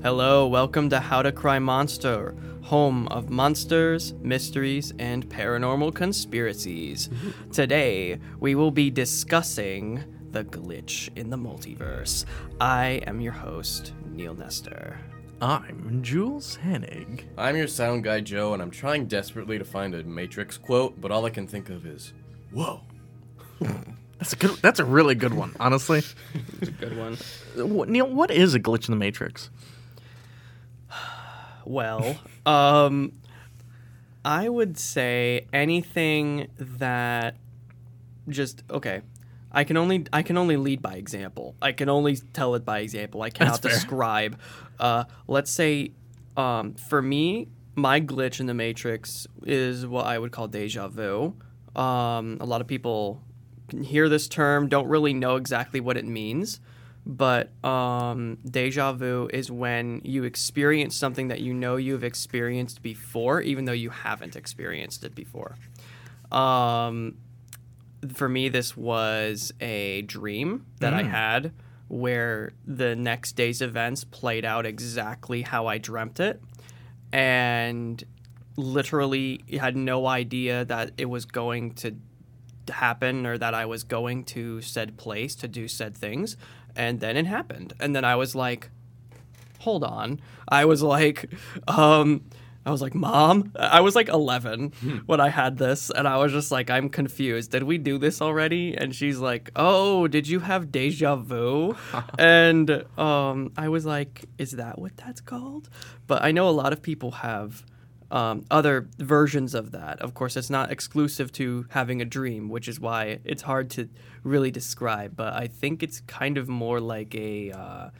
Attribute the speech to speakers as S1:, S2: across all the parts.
S1: Hello, welcome to How to Cry Monster, home of monsters, mysteries, and paranormal conspiracies. Mm-hmm. Today, we will be discussing the glitch in the multiverse. I am your host, Neil Nestor.
S2: I'm Jules Henig.
S3: I'm your sound guy, Joe, and I'm trying desperately to find a Matrix quote, but all I can think of is, whoa.
S2: That's a good. That's a really good one, honestly.
S1: It's a good one.
S2: What, Neil, what is a glitch in the Matrix?
S1: Well, um, I would say anything that just okay. I can only I can only lead by example. I can only tell it by example. I cannot describe. Uh, let's say, um, for me, my glitch in the Matrix is what I would call deja vu. Um, a lot of people can hear this term, don't really know exactly what it means, but um, deja vu is when you experience something that you know you've experienced before, even though you haven't experienced it before. Um, for me, this was a dream that I had where the next day's events played out exactly how I dreamt it. And literally had no idea that it was going to happen or that I was going to said place to do said things. And then it happened. And then I was like, hold on. I was like, um, I was like, Mom, I was like 11 when I had this, and I was just like, I'm confused. Did we do this already? And she's like, Oh, did you have deja vu? and um, I was like, Is that what that's called? But I know a lot of people have um, other versions of that. Of course, it's not exclusive to having a dream, which is why it's hard to really describe. But I think it's kind of more like a uh,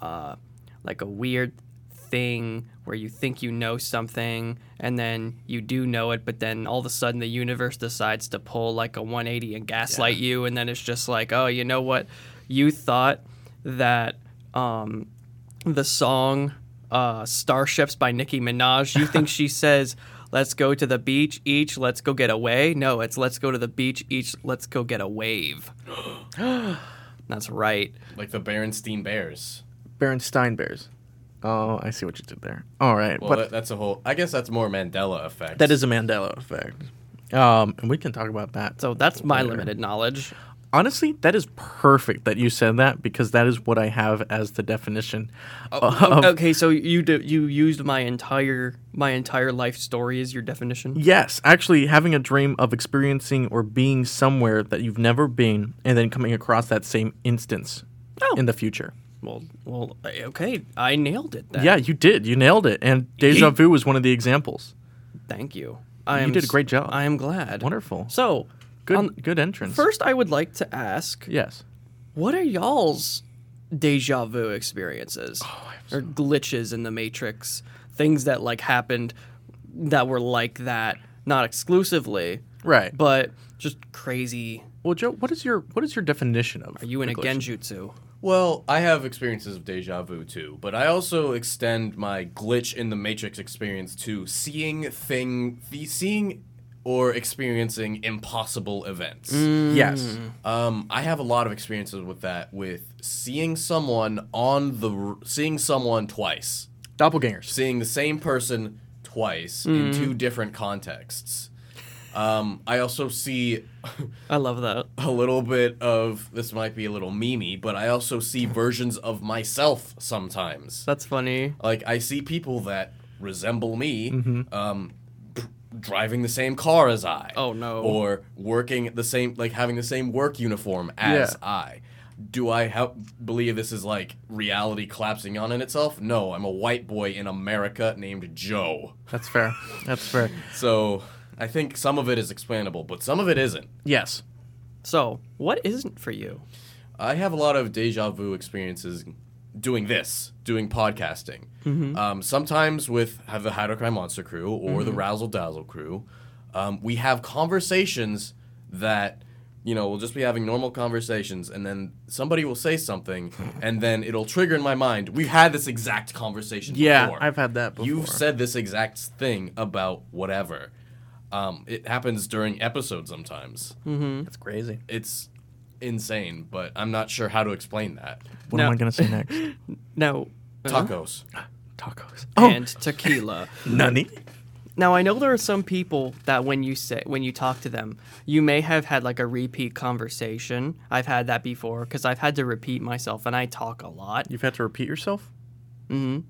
S1: uh, like a weird thing where you think you know something and then you do know it, but then all of a sudden the universe decides to pull like a 180 and gaslight you, and then it's just like, oh, you know what? You thought that um, the song uh, Starships by Nicki Minaj, you think she says, let's go to the beach each, let's go get away? No, it's let's go to the beach each, let's go get a wave. That's right.
S3: Like the Berenstein Bears.
S2: Berenstein Bears. Oh, I see what you did there. All right,
S3: Well,
S2: but
S3: that, that's a whole. I guess that's more Mandela effect.
S2: that is a Mandela effect. Um, and we can talk about that.
S1: So that's my limited knowledge.
S2: Honestly, that is perfect that you said that because that is what I have as the definition.
S1: Oh, okay, so you do, you used my entire my entire life story as your definition.
S2: Yes, actually, having a dream of experiencing or being somewhere that you've never been, and then coming across that same instance
S1: Oh.
S2: in the future.
S1: Well, well, okay, I nailed it. Then.
S2: Yeah, you did. You nailed it. And deja vu was one of the examples.
S1: Thank you. I
S2: You did a great job.
S1: I am glad.
S2: Wonderful.
S1: So,
S2: Good.
S1: on-
S2: good entrance.
S1: first, I would like to ask,
S2: yes.
S1: what are y'all's deja vu experiences
S2: Oh,
S1: or glitches in the Matrix? Things that like happened that were like that, not exclusively,
S2: Right.
S1: but just crazy.
S2: well, Joe, what is your what is your definition of?
S1: Are you in a genjutsu?
S3: Well, I have experiences of deja vu too, but I also extend my glitch in the Matrix experience to seeing thing, the seeing or experiencing impossible events.
S2: Yes.
S3: Um, I have a lot of experiences with that, with seeing someone on the, r- seeing someone twice,
S2: Doppelgangers.
S3: seeing the same person twice in two different contexts. Um, I also see
S1: I love that.
S3: a little bit of this might be a little memey, but I also see versions of myself sometimes.
S1: That's funny.
S3: Like I see people that resemble me,
S2: Mm-hmm.
S3: um, p- driving the same car as I.
S1: Oh, no.
S3: Or working the same, like having the same work uniform as
S2: Yeah.
S3: I. Do I help believe this is like reality collapsing on in itself? No, I'm a white boy in America named Joe.
S2: That's fair. That's fair.
S3: So I think some of it is explainable, but some of it isn't.
S2: Yes.
S1: So, what isn't for you?
S3: I have a lot of deja vu experiences doing this, doing podcasting. Um, sometimes with have the How to Cry Monster crew or the Razzle Dazzle crew, um, we have conversations that you know we'll just be having normal conversations, and then somebody will say something, and then it'll trigger in my mind. We've had this exact conversation.
S2: Yeah,
S3: before.
S2: I've had that before.
S3: You've said this exact thing about whatever. Um, it happens during episodes sometimes.
S2: That's crazy.
S3: It's insane, but I'm not sure how to explain that.
S2: What
S1: No.
S2: am I gonna say next?
S1: Now,
S3: Tacos.
S2: Tacos. Oh,
S1: and tequila.
S2: nani?
S1: Now I know there are some people that when you say when you talk to them, you may have had like a repeat conversation. I've had that before because I've had to repeat myself, and I talk a lot
S2: You've had to repeat yourself. Mm-hmm.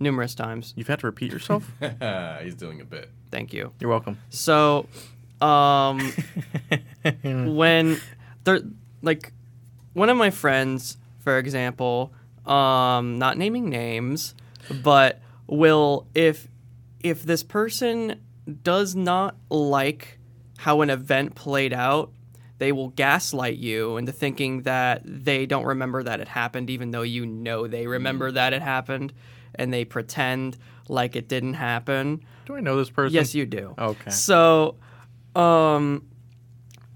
S1: Numerous times.
S2: You've had to repeat yourself.
S3: He's doing a bit.
S1: Thank you.
S2: You're welcome.
S1: So, um, when there, like, one of my friends, for example, um, not naming names, but will if if this person does not like how an event played out, they will gaslight you into thinking that they don't remember that it happened, even though you know they remember that it happened, and they pretend like it didn't happen.
S2: Do I know this person?
S1: Yes, you do.
S2: Okay.
S1: So, um,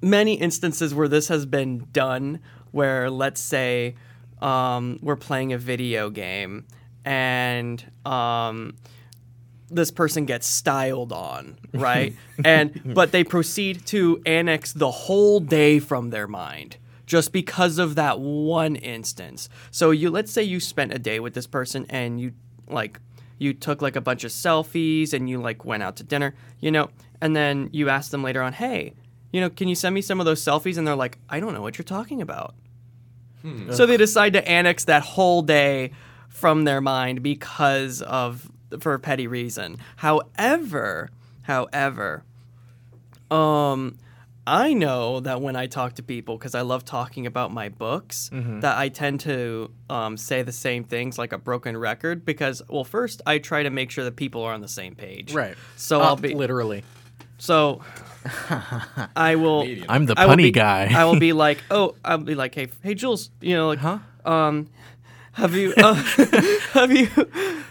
S1: many instances where this has been done, where let's say um, we're playing a video game and um, this person gets styled on, right? and but they proceed to annex the whole day from their mind just because of that one instance. So you let's say you spent a day with this person and you like you took like a bunch of selfies and you like went out to dinner, you know, and then you ask them later on, "Hey, you know, can you send me some of those selfies?" and they're like, "I don't know what you're talking about." So they decide to annex that whole day from their mind because of for a petty reason. However, however, um I know that when I talk to people, because I love talking about my books, that I tend to um, say the same things like a broken record. Because, well, first I try to make sure that people are on the same page.
S2: Right.
S1: So
S2: Uh,
S1: I'll be
S2: literally.
S1: So. I will.
S2: I'm the
S1: I will
S2: punny
S1: be-
S2: guy.
S1: I will be like, oh, I'll be like, hey, hey, Jules, you know, like,
S2: Huh?
S1: um, have you, uh, have you,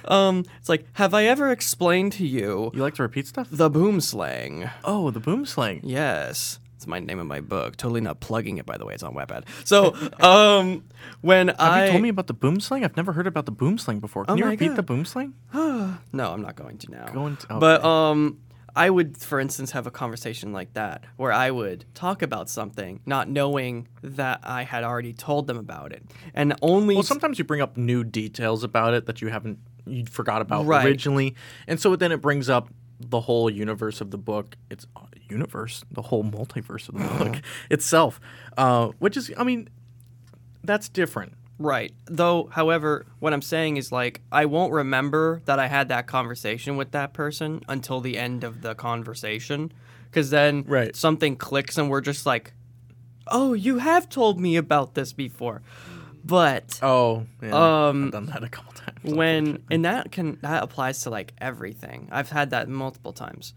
S1: um, it's like, have I ever explained to you
S2: You like to repeat stuff?
S1: the boom slang?
S2: Oh, the boom slang.
S1: Yes. It's my name of my book. Totally not plugging it, by the way. It's on Wattpad. So, um, when
S2: Have
S1: I
S2: you told me about the boom slang? I've never heard about the boom slang before. Can
S1: Oh
S2: you
S1: my
S2: repeat
S1: God.
S2: the boom slang?
S1: no, I'm not going to now.
S2: Go into-
S1: But
S2: okay.
S1: um, I would, for instance, have a conversation like that where I would talk about something, not knowing that I had already told them about it, and only
S2: Well, sometimes you bring up new details about it that you haven't you forgot about
S1: Right.
S2: originally, and so then it brings up the whole universe of the book. It's uh, universe, the whole multiverse of the book itself, uh, which is, I mean, that's different.
S1: Right. Though, however, what I'm saying is like I won't remember that I had that conversation with that person until the end of the conversation cuz then
S2: Right.
S1: something clicks and we're just like, "Oh, you have told me about this before." But
S2: Oh, yeah,
S1: Um,
S2: I've done that a couple times.
S1: when and that can that applies to like everything. I've had that multiple times.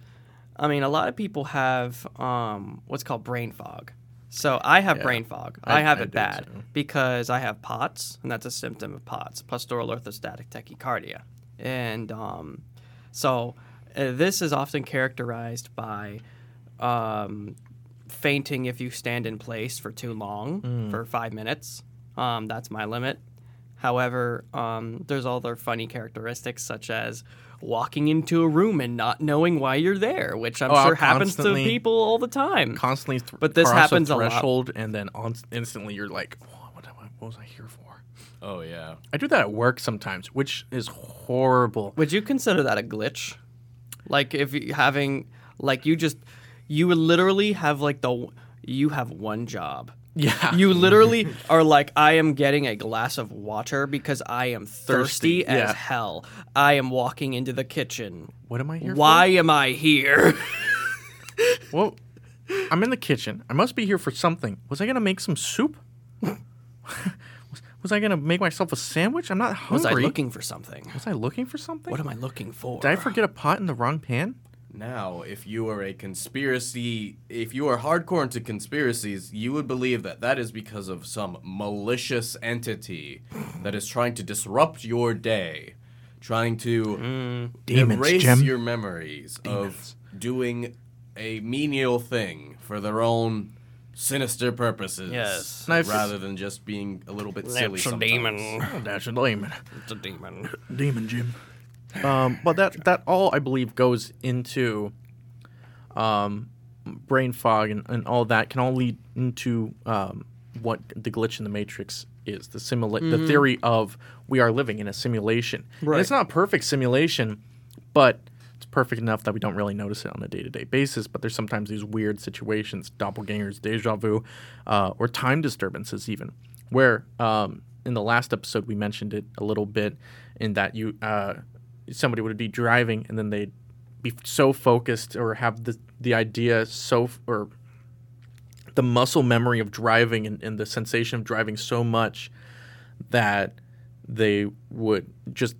S1: I mean, a lot of people have um, what's called brain fog. So I have
S2: Yeah.
S1: brain fog. I,
S2: I-
S1: have
S2: I
S1: it bad
S2: too.
S1: because I have POTS, and that's a symptom of POTS, postural orthostatic tachycardia, and um, so uh, this is often characterized by um, fainting if you stand in place for too long
S2: Mm.
S1: for five minutes. Um, that's my limit. However, um, there's other funny characteristics such as walking into a room and not knowing why you're there, which I'm
S2: Oh,
S1: sure happens to people all the time.
S2: constantly, th-
S1: But this
S2: cross
S1: happens a lot.
S2: threshold, and then on, instantly you're like, what, what, what was I here for?
S3: Oh yeah.
S2: I do that at work sometimes, which is horrible.
S1: Would you consider that a glitch? Like if you having like you just you would literally have like the you have one job.
S2: Yeah,
S1: You literally are like I am getting a glass of water because I am thirsty,
S2: Thirsty,
S1: as
S2: yeah.
S1: hell. I am walking into the kitchen.
S2: What am I here
S1: Why am I here?
S2: Well, I'm in the kitchen. I must be here for something. Was I gonna make some soup? was, was I gonna make myself a sandwich? I'm not hungry. Was.
S1: I looking for something?
S2: Was I looking for something?
S1: What am I looking for?
S2: Did I forget a pot in the wrong pan?
S3: Now, if you are a conspiracy, if you are hardcore into conspiracies, you would believe that that is because of some malicious entity that is trying to disrupt your day, trying to mm.
S2: Demons,
S3: erase
S2: Jim.
S3: your memories of doing a menial thing for their own sinister purposes.
S1: Yes.
S2: Now,
S3: rather than just being a little bit silly
S1: That's a
S3: sometimes.
S1: demon.
S2: Oh, that's a demon.
S1: It's a demon.
S2: Demon Jim. Um, but that that all I believe goes into um, brain fog and, and all that can all lead into um, what the glitch in the matrix is the simula- the theory of we are living in a simulation. And
S1: Right.
S2: it's not a perfect simulation, but it's perfect enough that we don't really notice it on a day to day basis. But there's sometimes these weird situations, doppelgangers, deja vu, uh, or time disturbances, even where um, in the last episode we mentioned it a little bit in that you uh, somebody would be driving and then they'd be so focused or have the the idea so f- or the muscle memory of driving and, and the sensation of driving so much that they would just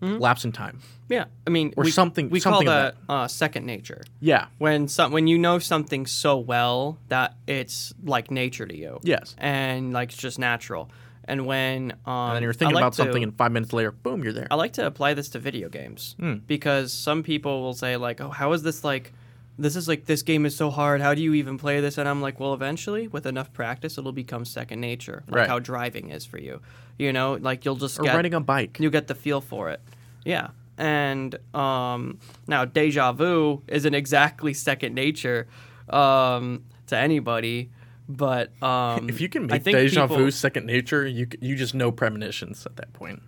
S2: lapse in time.
S1: Yeah, I mean,
S2: Or
S1: we,
S2: something-
S1: We
S2: something
S1: call
S2: of
S1: that uh, second nature.
S2: Yeah.
S1: When some when you know something so well that it's like nature to you.
S2: Yes.
S1: And like it's just natural. And when um,
S2: And then you're thinking
S1: like
S2: about
S1: to-
S2: something, and five minutes later, boom, you're there.
S1: I like to apply this to video games
S2: Hmm.
S1: because some people will say like, "Oh, how is this like? This is like this game is so hard. How do you even play this?" And I'm like, "Well, eventually, with enough practice, it'll become second nature, like
S2: Right.
S1: how driving is for you. You know, like you'll just
S2: or
S1: get
S2: riding a bike.
S1: you get the feel for it. Yeah. And um, now deja vu isn't exactly second nature um, to anybody, but um,
S2: if you can make deja
S1: people-
S2: vu second nature, you you just know premonitions at that point.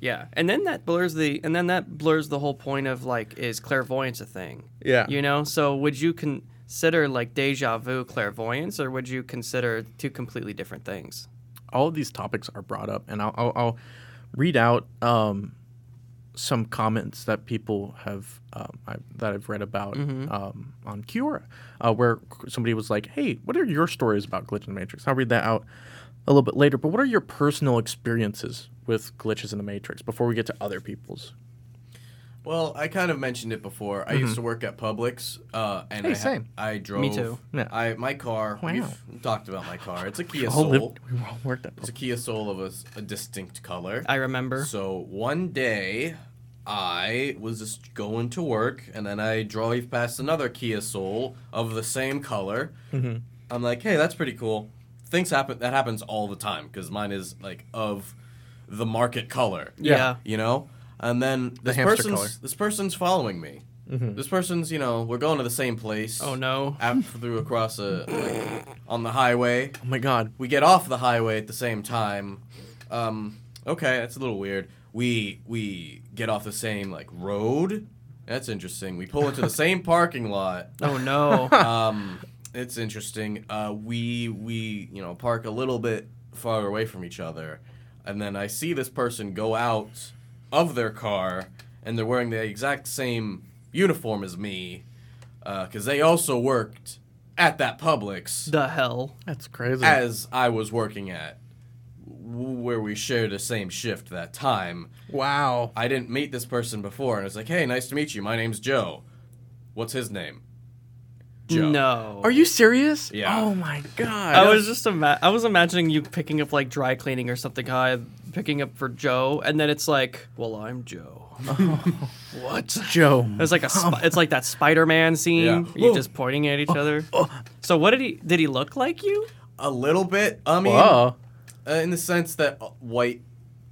S1: Yeah, and then that blurs the and then that blurs the whole point of like is clairvoyance a thing?
S2: Yeah.
S1: You know, so would you consider like deja vu clairvoyance, or would you consider two completely different things?
S2: all of these topics are brought up, and I'll, I'll, I'll read out um, some comments that people have um, I, that I've read about um, on Quora, uh, where somebody was like, "Hey, what are your stories about glitch in the matrix?" I'll read that out a little bit later. But what are your personal experiences with glitches in the matrix before we get to other people's?
S3: Well, I kind of mentioned it before. I used to work at Publix, uh, and
S2: Mm-hmm. Hey,
S3: I, ha-
S2: same.
S3: I drove.
S1: too.
S2: Yeah.
S3: I my car.
S2: Wow.
S3: We've talked about my car. It's a Kia
S2: all
S3: Soul.
S2: lived- we all worked at.
S3: It's a Kia Soul of a distinct color.
S1: I remember.
S3: So one day, I was just going to work, and then I drove past another Kia Soul of the same color.
S2: Mm-hmm.
S3: I'm like, hey, that's pretty cool. Things happen. That happens all the time because mine is like of the market color.
S1: yeah.
S3: You know, and then this
S2: hamster
S3: person's
S2: color.
S3: this person's following me.
S2: Mm-hmm.
S3: This person's, you know, we're going to the same place.
S1: Oh no.
S3: Out through across a like, on the highway.
S2: Oh my god!
S3: We get off the highway at the same time. Um, okay, that's a little weird. We we get off the same like road. That's interesting. We pull into the same parking lot.
S1: Oh no.
S3: Um, it's interesting. Uh, we we you know park a little bit far away from each other, and then I see this person go out of their car, and they're wearing the exact same uniform as me, because they also worked at that Publix
S1: the hell.
S2: That's crazy.
S3: as I was working at, w- where we shared the same shift that time.
S2: wow.
S3: I didn't meet this person before, and it's like, hey, nice to meet you. My name's Joe. What's his name? Joe.
S1: No.
S2: Are you serious?
S3: Yeah.
S2: Oh my god.
S1: I was just ima- I was imagining you picking up like dry cleaning or something. Hi, picking up for Joe, and then it's like, well, I'm Joe. what?
S2: Joe.
S1: It's like a oh. sp- it's like that Spider-Man scene.
S3: Yeah.
S1: where You're just pointing at each oh. other. Oh. So what did he did he look like you?
S3: A little bit. I mean,
S2: Whoa.
S3: Uh, in the sense that uh, white,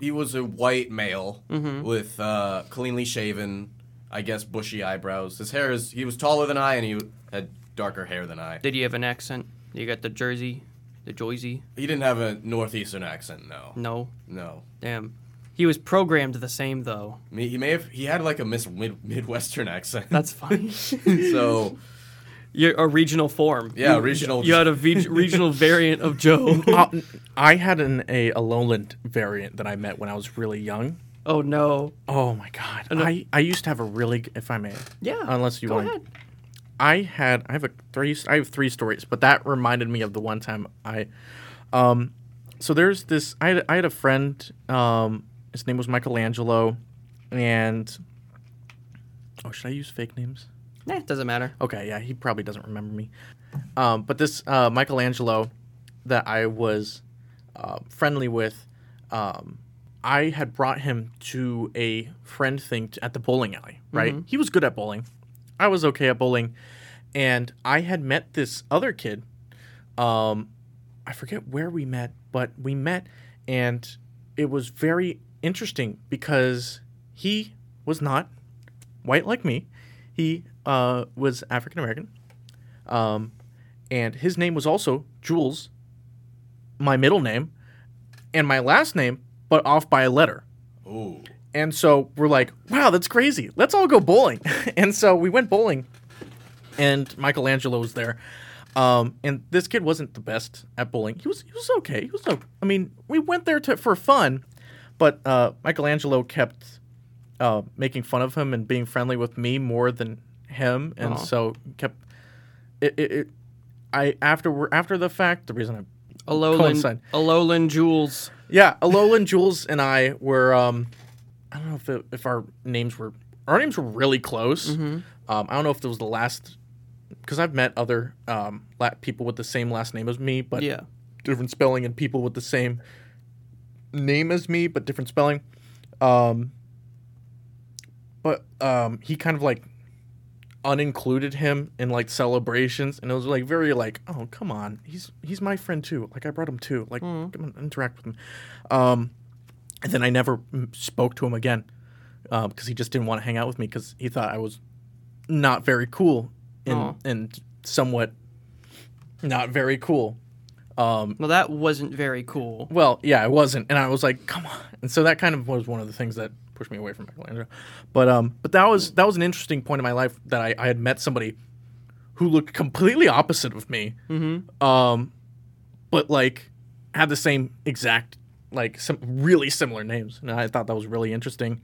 S3: he was a white male
S1: Mm-hmm.
S3: with uh, cleanly shaven, I guess bushy eyebrows. His hair is. He was taller than I, and he had darker hair than I.
S1: Did you have an accent? You got the Jersey, the Jersey?
S3: He didn't have a northeastern accent. No,
S1: No,
S3: no.
S1: damn. He was programmed the same though.
S3: He may have. He had like a Miss Mid- Midwestern accent.
S1: That's funny.
S3: so
S1: You're a regional form.
S3: Yeah,
S1: You-
S3: regional-
S1: You had a ve- regional variant of Joe.
S2: Uh, I had an a, a Alolan variant that I met when I was really young.
S1: oh no.
S2: Oh my god! I, I used to have a really, if I may,
S1: Yeah.
S2: unless you
S1: Go
S2: want.
S1: ahead.
S2: I had I have a three I have three stories, but that reminded me of the one time I, um, so there's this I had I had a friend um his name was Michelangelo, and oh should I use fake names?
S1: Nah, doesn't matter.
S2: Okay, yeah, he probably doesn't remember me. Um, but this uh, Michelangelo that I was uh, friendly with, um, I had brought him to a friend thing t- at the bowling alley, right? He was good at bowling. I was okay at bowling. And I had met this other kid. Um, I forget where we met, but we met, and it was very interesting because he was not white like me. He uh, was African American, um, and his name was also Jules, my middle name, and my last name, but off by a letter.
S3: Ooh.
S2: And so we're like, wow, that's crazy. Let's all go bowling. and so we went bowling, and Michelangelo was there. Um, and this kid wasn't the best at bowling. He was he was okay. He was o- I mean, we went there to for fun, but uh, Michelangelo kept uh, making fun of him and being friendly with me more than him, and
S1: Aw.
S2: so kept it, it, it. I after after the fact, the reason I
S1: Alolan,
S2: Coincide.
S1: Alolan Jules.
S2: yeah, Alolan Jules and I were. Um, I don't know if it, if our names were our names were really close. Um, I don't know if it was the last because I've met other um, la- people with the same last name as me, but
S1: Yeah.
S2: different spelling, and people with the same name as me but different spelling. Um, but um, he kind of like unincluded him in like celebrations, and it was like very like, oh come on, he's he's my friend too. Like I brought him too. Like come on, interact with him. Um, and then I never mm, spoke to him again Um because he just didn't want to hang out with me because he thought I was not very cool and
S1: Aw.
S2: and somewhat not very cool. Um,
S1: Well, that wasn't very cool.
S2: well, yeah, it wasn't, and I was like, "Come on!" And so that kind of was one of the things that pushed me away from Michelangelo. But um, but that was that was an interesting point in my life that I, I had met somebody who looked completely opposite of me,
S1: Mm-hmm.
S2: um, but like had the same exact like some really similar names, and I thought that was really interesting.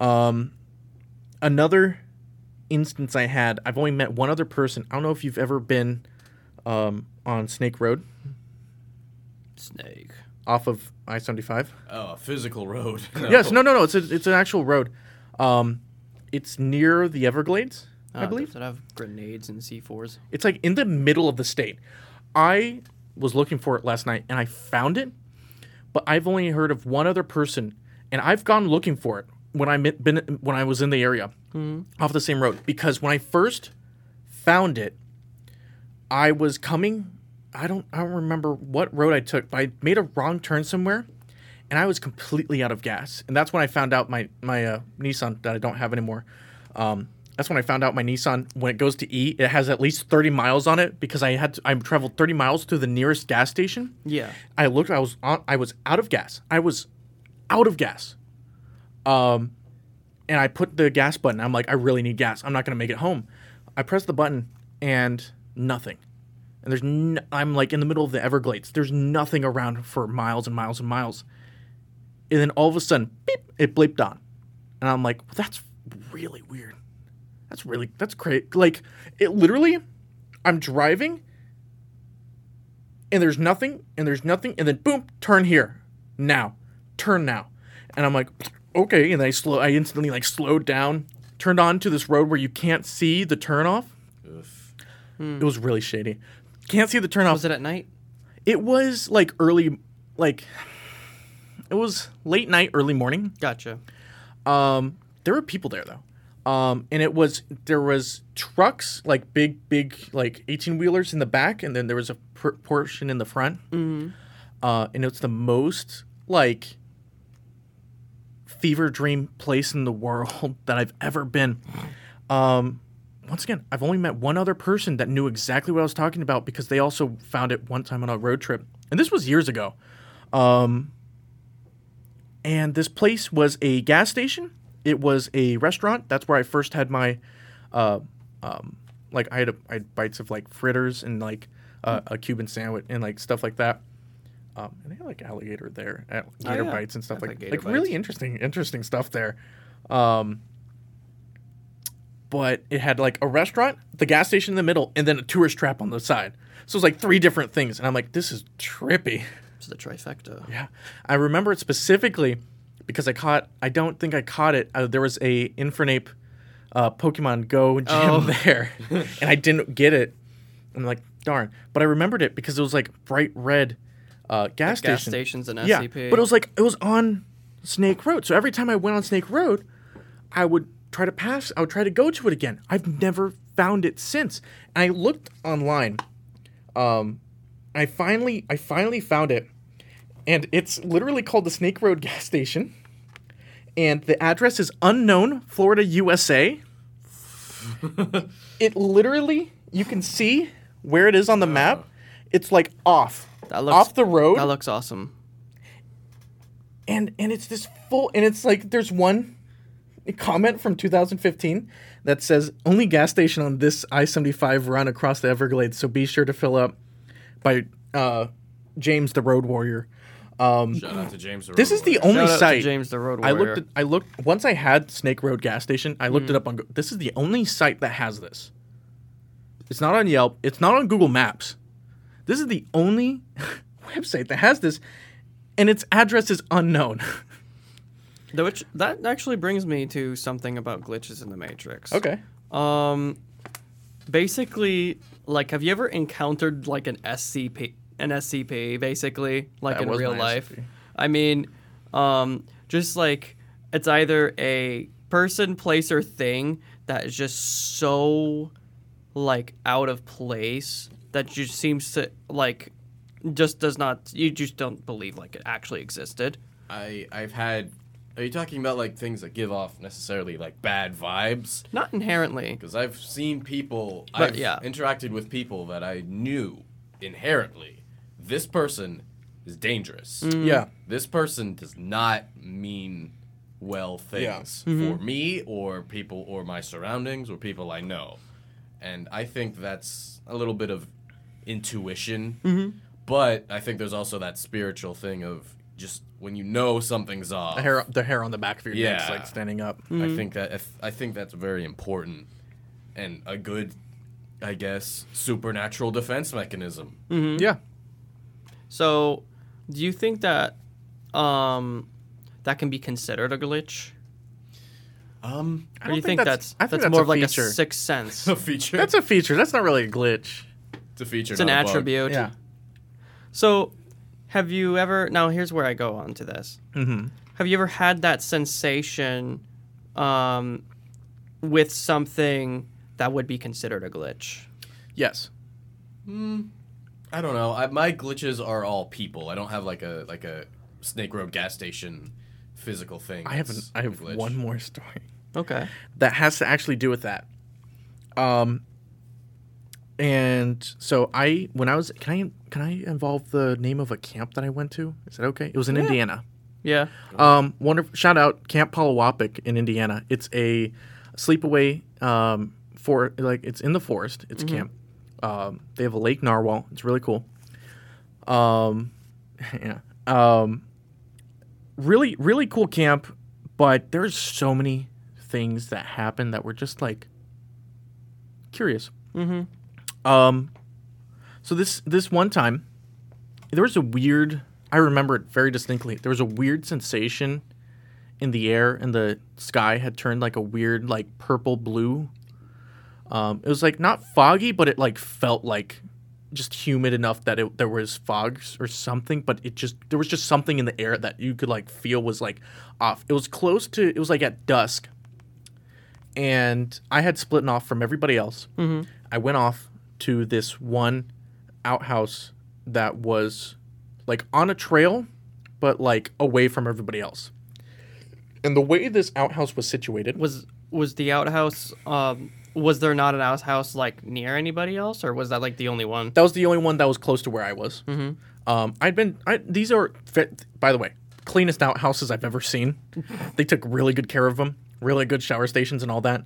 S2: Um, another instance I had, I've only met one other person. I don't know if you've ever been um, on Snake Road
S1: Snake.
S2: Off of I seventy five.
S3: Oh, a physical road.
S2: Yes, no, no, no. It's a, it's an actual road. Um, it's near the Everglades, I
S1: Uh,
S2: believe.
S1: That have grenades and C4s.
S2: It's like in the middle of the state. I was looking for it last night and I found it, but I've only heard of one other person, and I've gone looking for it when I met- been when I was in the area off the same road because when I first found it, I was coming. I don't I don't remember what road I took, but I made a wrong turn somewhere, and I was completely out of gas. And that's when I found out my my uh, Nissan that I don't have anymore. Um, that's when I found out my Nissan when it goes to E, it has at least 30 miles on it because I had to, I traveled 30 miles to the nearest gas station.
S1: Yeah.
S2: I looked. I was on. I was out of gas. I was out of gas. Um, and I put the gas button. I'm like, I really need gas. I'm not gonna make it home. I press the button and nothing. And there's n- I'm like in the middle of the Everglades. There's nothing around for miles and miles and miles. And then all of a sudden, beep, it blipped on, and I'm like, well, that's really weird. That's really that's crazy. Like it literally, I'm driving and there's nothing, and there's nothing, and then boom, turn here, now, turn now, and I'm like, okay, and I slow, I instantly like slowed down, turned on to this road where you can't see the turn off.
S3: Oof.
S2: It was really shady. Can't see the turn off.
S1: Was it at night?
S2: It was like early, like it was late night, early morning.
S1: Gotcha.
S2: Um, there were people there though. Um, and it was there was trucks like big, big like eighteen wheelers in the back, and then there was a pr- portion in the front.
S1: Mm-hmm.
S2: Uh, and it's the most like fever dream place in the world that I've ever been. Um, once again, I've only met one other person that knew exactly what I was talking about because they also found it one time on a road trip, and this was years ago. Um, and this place was a gas station. It was a restaurant. That's where I first had my, uh, um, like I had, a, I had bites of like fritters and like uh, a Cuban sandwich and like stuff like that. Um, and they had like alligator there, at gator
S1: yeah.
S2: bites and stuff
S1: I've
S2: like like really interesting, interesting stuff there. Um, but it had like a restaurant, the gas station in the middle, and then a tourist trap on the side. So it was like three different things, and I'm like, this is trippy.
S1: It's the trifecta.
S2: Yeah, I remember it specifically because I caught. I don't think I caught it. Uh, there was a Infernape uh, Pokemon Go gym
S1: Oh.
S2: there, and I didn't get it. I'm like, darn. But I remembered it because it was like bright red uh, gas
S1: Gas
S2: station.
S1: stations and SCP.
S2: Yeah,
S1: SCP.
S2: but it was like it was on Snake Road. So every time I went on Snake Road, I would try to pass. I would try to go to it again. I've never found it since. And I looked online. Um, I finally, I finally found it, and it's literally called the Snake Road gas station. And the address is unknown, Florida, USA. it literally, you can see where it is on the map. It's like off,
S1: That looks
S2: off the road
S1: That looks awesome.
S2: and and it's this full and it's like there's one comment from 2015 that says only gas station on this I-75 run across the Everglades, so be sure to fill up by uh, James the Road Warrior.
S3: Shout out to James. the
S2: This
S3: Road
S2: is the
S3: Warrior.
S2: only
S1: Shout out to
S2: site
S1: James the Road Warrior.
S2: I
S1: Warrior.
S2: looked. At, I looked once. I had Snake Road gas station. I looked it up on. Go- This is the only site that has this. It's not on Yelp. It's not on Google Maps. This is the only website that has this, and its address is unknown.
S1: The- Which that actually brings me to something about glitches in the Matrix.
S2: okay.
S1: Um, basically, like, have you ever encountered like an SCP, an SCP, basically, like
S2: That
S1: in real life?
S2: SCP.
S1: I mean, um, just like it's either a person, place, or thing that is just so like out of place that just seems to like just does not you just don't believe like it actually existed.
S3: I I've had. Are you talking about like things that give off necessarily like bad vibes?
S1: Not inherently.
S3: Because I've seen people.
S1: But,
S3: I've
S1: yeah.
S3: interacted with people that I knew inherently. This person is dangerous. Mm.
S2: Yeah.
S3: This person does not mean well things mm-hmm. for me or people or my surroundings or people I know. And I think that's a little bit of intuition. Mm-hmm. But I think there's also that spiritual thing of just when you know something's off.
S2: The hair. The hair on the back of your neck's
S3: Yeah.
S2: like standing up.
S3: I think that if, I think that's very important and a good, I guess, supernatural defense mechanism.
S2: Yeah.
S1: So, do you think that um that can be considered a glitch?
S3: Um,
S1: Or do you think, that's,
S2: I think
S1: that's, more
S2: a
S1: of like
S2: feature.
S1: a sixth sense?
S3: a feature.
S2: That's a feature. That's not really a glitch.
S3: it's a feature.
S1: It's an
S3: not a bug.
S1: attribute.
S2: Yeah.
S1: So, have you ever? Now, here's where I go on to this.
S2: Mm-hmm.
S1: Have you ever had that sensation um, with something that would be considered a glitch?
S2: Yes.
S3: I don't know. I, my glitches are all people. I don't have like a like a Snake Road gas station physical thing.
S2: I have.
S3: that's
S2: I
S3: a
S2: have one more story.
S1: Okay.
S2: that has to actually do with that. Um, and so I, when I was, can I, can I involve the name of a camp that I went to? Is that okay? It was in Indiana.
S1: Yeah.
S2: Um, wonderful. Shout out Camp Palawapic in Indiana. It's a sleepaway. Um, for like it's in the forest. It's a camp. Um, they have a Lake Narwhal. It's really cool. Um, yeah. Um, really, really cool camp. But there's so many things that happen that were just like curious.
S1: Mm-hmm.
S2: Um, so this this one time, there was a weird. I remember it very distinctly. There was a weird sensation in the air, and the sky had turned like a weird, like purple blue. Um, it was like not foggy, but it like felt like just humid enough that it, there was fogs or something. But it just there was just something in the air that you could like feel was like off. It was close to. It was like at dusk, and I had split off from everybody else.
S1: Mm-hmm.
S2: I went off to this one outhouse that was like on a trail, but like away from everybody else. And the way this outhouse was situated
S1: Was was the outhouse? Um, was there not an outhouse like near anybody else, or was that like the only one?
S2: that was the only one that was close to where I was.
S1: Mm-hmm.
S2: Um, I'd been. I, these are, fit, by the way, cleanest outhouses I've ever seen. they took really good care of them. Really good shower stations and all that.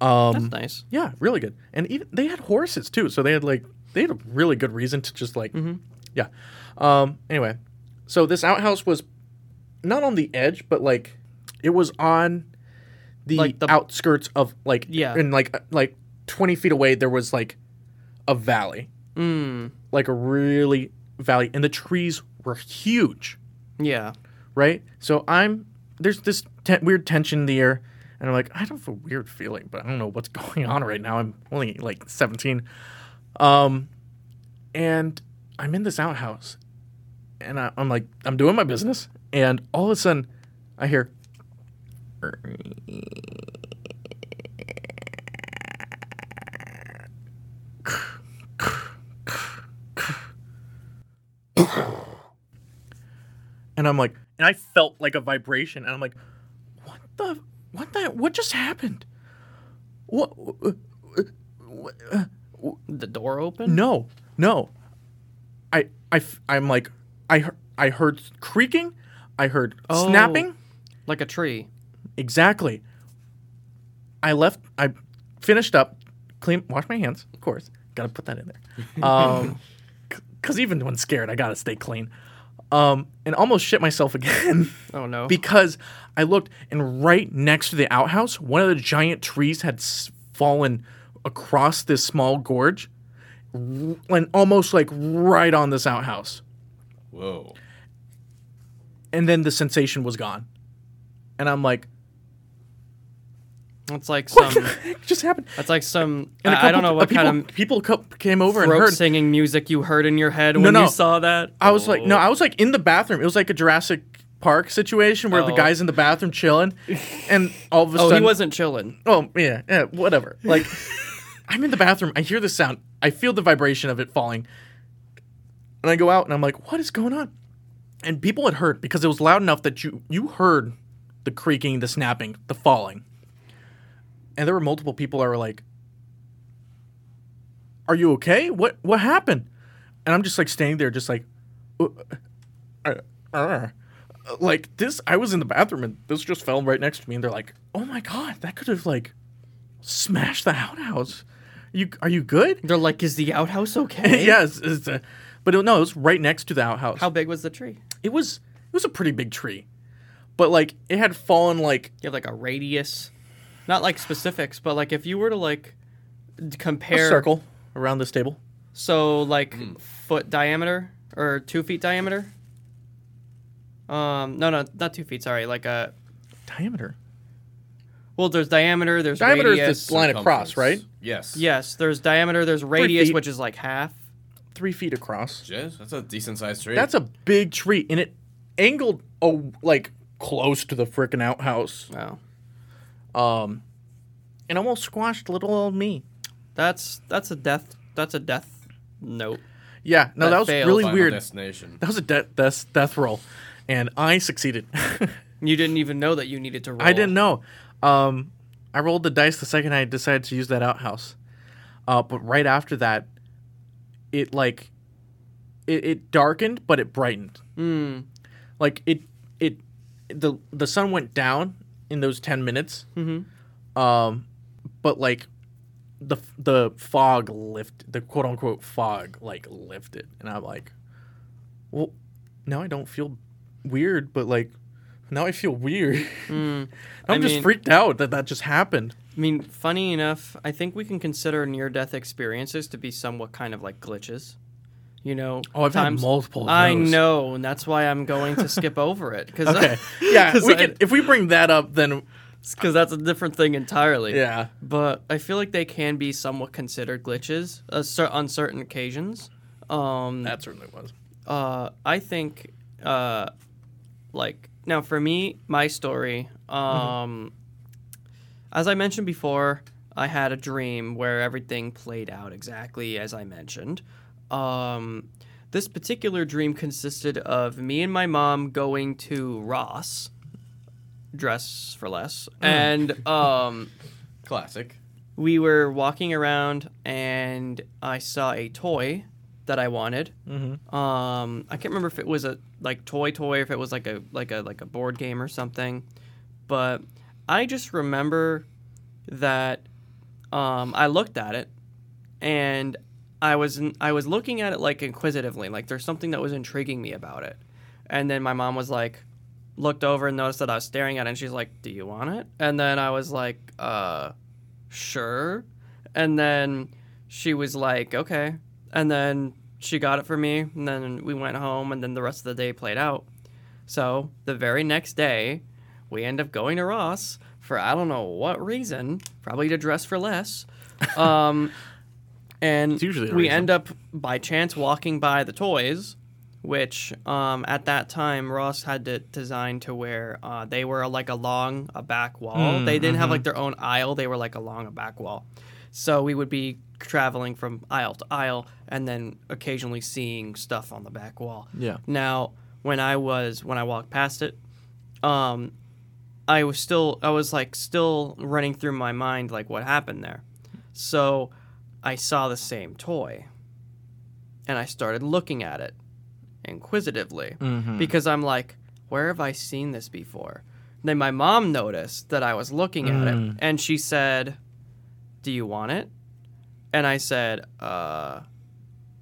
S2: Um,
S1: That's nice.
S2: Yeah, really good. And even they had horses too, so they had like they had a really good reason to just like mm-hmm. yeah. Um anyway, so this outhouse was not on the edge, but like it was on the,
S1: Like the-
S2: outskirts of like
S1: Yeah.
S2: and like uh, like 20 feet away there was like a valley,
S1: Mm.
S2: like a really valley and the trees were huge
S1: Yeah.
S2: right? So I'm there's this te- weird tension in the air, and I'm like, I have a weird feeling, but I don't know what's going on right now. I'm only like 17, um, and I'm in this outhouse, and I, I'm like, I'm doing my business, and all of a sudden, I hear. and I'm like, and I felt like a vibration, and I'm like, what the, what the, what just happened? What? what uh,
S1: The door open.
S2: no, no. I I I'm like, I, heard, I heard creaking. I heard
S1: Oh.
S2: snapping.
S1: Like a tree.
S2: Exactly. I left. I finished up, clean, washed my hands. Of course, gotta put that in there. Um, because even when scared, I gotta stay clean. Um, and almost shit myself again
S1: Oh no.
S2: because I looked and right next to the outhouse, one of the giant trees had s- fallen across this small gorge, r- and almost like right on this outhouse.
S3: Whoa.
S2: And then the sensation was gone, and I'm like,
S1: it's like
S2: "What
S1: some.
S2: the heck just happened?"
S1: That's like some. I, I don't know what
S2: people,
S1: kind of
S2: people came over and heard.
S1: singing music you heard in your head
S2: No,
S1: when
S2: no.
S1: you saw that.
S2: I was like, no, oh. I was like in the bathroom. It was like a Jurassic Park situation where the
S1: Oh.
S2: guy's in the bathroom chilling, and all of a
S1: Oh,
S2: sudden,
S1: he wasn't chilling.
S2: Oh yeah, yeah, whatever. Like, I'm in the bathroom. I hear the sound. I feel the vibration of it falling, and I go out and I'm like, what is going on? And people had heard because it was loud enough that you you heard the creaking, the snapping, the falling, and there were multiple people that were like, "Are you okay? What what happened?" And I'm just like standing there, just like, uh, uh, uh, like this. I was in the bathroom and this just fell right next to me, and they're like, "Oh my god, that could have like smashed the outhouse." You are you good?
S1: They're like, "Is the outhouse okay?"
S2: yes, it's a, but it, no, it was right next to the outhouse.
S1: How big was the tree?
S2: it was it was a pretty big tree, but like it had fallen like
S1: You have like a radius, not like specifics, but like if you were to like d-
S2: a
S1: compare
S2: circle around this table.
S1: So like foot diameter or two feet diameter. Um, no, no, not two feet. Sorry, like a.
S2: Diameter.
S1: Well, there's diameter. There's
S2: Diameter is this line across, right?
S3: Yes.
S1: Yes, there's diameter. There's radius, which is like half.
S2: Three feet across.
S3: Jeez, that's a decent sized tree.
S2: That's a big tree, and it angled oh like close to the freaking outhouse,
S1: Oh,
S2: um, and almost squashed little old me.
S1: that's that's a death. That's a death note.
S2: Yeah, no,
S1: That
S2: that, was really
S3: Final
S2: weird.
S3: destination.
S2: That was a de- death death roll, and I succeeded.
S1: You didn't even know that you needed to roll.
S2: I didn't know. Um, I rolled the dice the second I decided to use that outhouse. Uh, but right after that, it like it, it darkened, but it brightened.
S1: Mm.
S2: Like it it the the sun went down in those ten minutes.
S1: Mm-hmm.
S2: Um, but like the the fog lifted, the quote unquote fog like lifted, and I'm like, well, now I don't feel weird, but like now I feel weird.
S1: Mm.
S2: I'm
S1: I
S2: just
S1: mean-
S2: freaked out that that just happened.
S1: I mean, funny enough, I think we can consider near-death experiences to be somewhat kind of like glitches. You know,
S2: Oh, I've
S1: times-
S2: had multiple.
S1: I know, and that's why I'm going to skip over it because
S2: Okay, yeah.
S1: 'Cause
S2: We
S1: I-
S2: can, if we bring that up, then
S1: because that's a different thing entirely.
S2: yeah.
S1: But I feel like they can be somewhat considered glitches uh, cer- on certain occasions. Um,
S2: That certainly was.
S1: uh, I think, uh, like now for me, my story. Um, As I mentioned before, I had a dream where everything played out exactly as I mentioned. Um, this particular dream consisted of me and my mom going to Ross, dress for less, and um,
S3: Classic.
S1: we were walking around and I saw a toy that I wanted.
S2: Mm-hmm.
S1: Um, I can't remember if it was a like toy toy, or if it was like a like a like a board game or something, but I just remember that um, I looked at it and I was I was looking at it like inquisitively, like there's something that was intriguing me about it, and then my mom was like, looked over and noticed that I was staring at it, and she's like, "Do you want it?" And then I was like, "Uh, sure," and then she was like, "Okay," and then she got it for me, and then we went home, and then the rest of the day played out. So the very next day, we end up going to Ross for I don't know what reason, probably to dress for less. Um, and we
S2: reason.
S1: end up by chance walking by the toys, which um, at that time Ross had to design to where uh, they were like along a back wall.
S2: Mm,
S1: they didn't have
S2: mhm.
S1: like their own aisle; they were like along a back wall. So we would be traveling from aisle to aisle, and then occasionally seeing stuff on the back wall.
S2: Yeah.
S1: Now, when I was when I walked past it, um, I was still I was like still running through my mind like what happened there. So I saw the same toy, and I started looking at it inquisitively
S2: Mm-hmm.
S1: because I'm like, where have I seen this before? Then my mom noticed that I was looking at it
S2: Mm.
S1: and she said, Do you want it? And I said, Uh,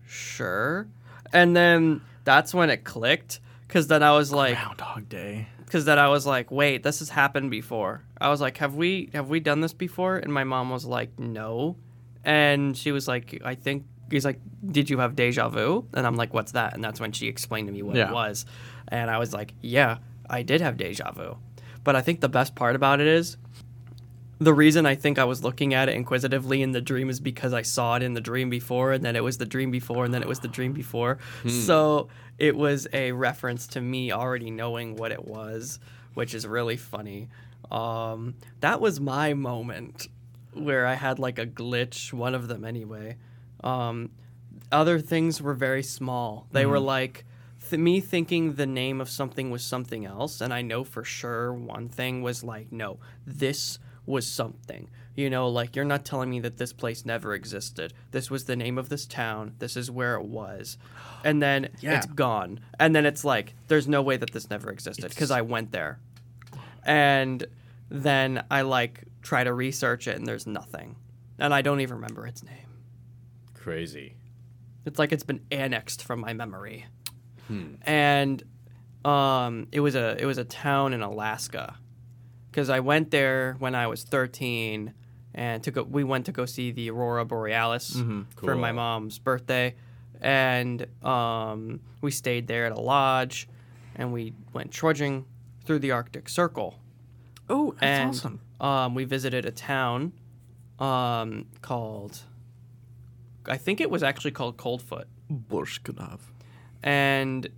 S1: sure. And then that's when it clicked because then I was like,
S2: Groundhog Day.
S1: because then I was like, wait, this has happened before. I was like, have we have we done this before? And my mom was like, no. And she was like, I think he's like, did you have deja vu? And I'm like, what's that? And that's when she explained to me what
S2: Yeah.
S1: it was. And I was like, yeah, I did have deja vu. But I think the best part about it is the reason I think I was looking at it inquisitively in the dream is because I saw it in the dream before, and then it was the dream before, and then it was the dream before. So it was a reference to me already knowing what it was, which is really funny. Um, that was my moment where I had like a glitch, one of them anyway. Um, other things were very small. They were like th- me thinking the name of something was something else, and I know for sure one thing was like, no, this was something. You know, like you're not telling me that this place never existed. This was the name of this town. This is where it was. And then
S2: Yeah.
S1: it's gone. And then it's like, there's no way that this never existed because I went there. And then I like try to research it and there's nothing. And I don't even remember its name.
S3: Crazy.
S1: It's like it's been annexed from my memory. Hmm. And um, it was a it was a town in Alaska because I went there when I was 13 and to go we went to go see the aurora borealis for my mom's birthday and um, we stayed there at a lodge and we went trudging through the Arctic Circle
S2: Oh, that's
S1: and
S2: awesome.
S1: Um, we visited a town um, called I think it was actually called Coldfoot.
S2: Borshkudov.
S1: and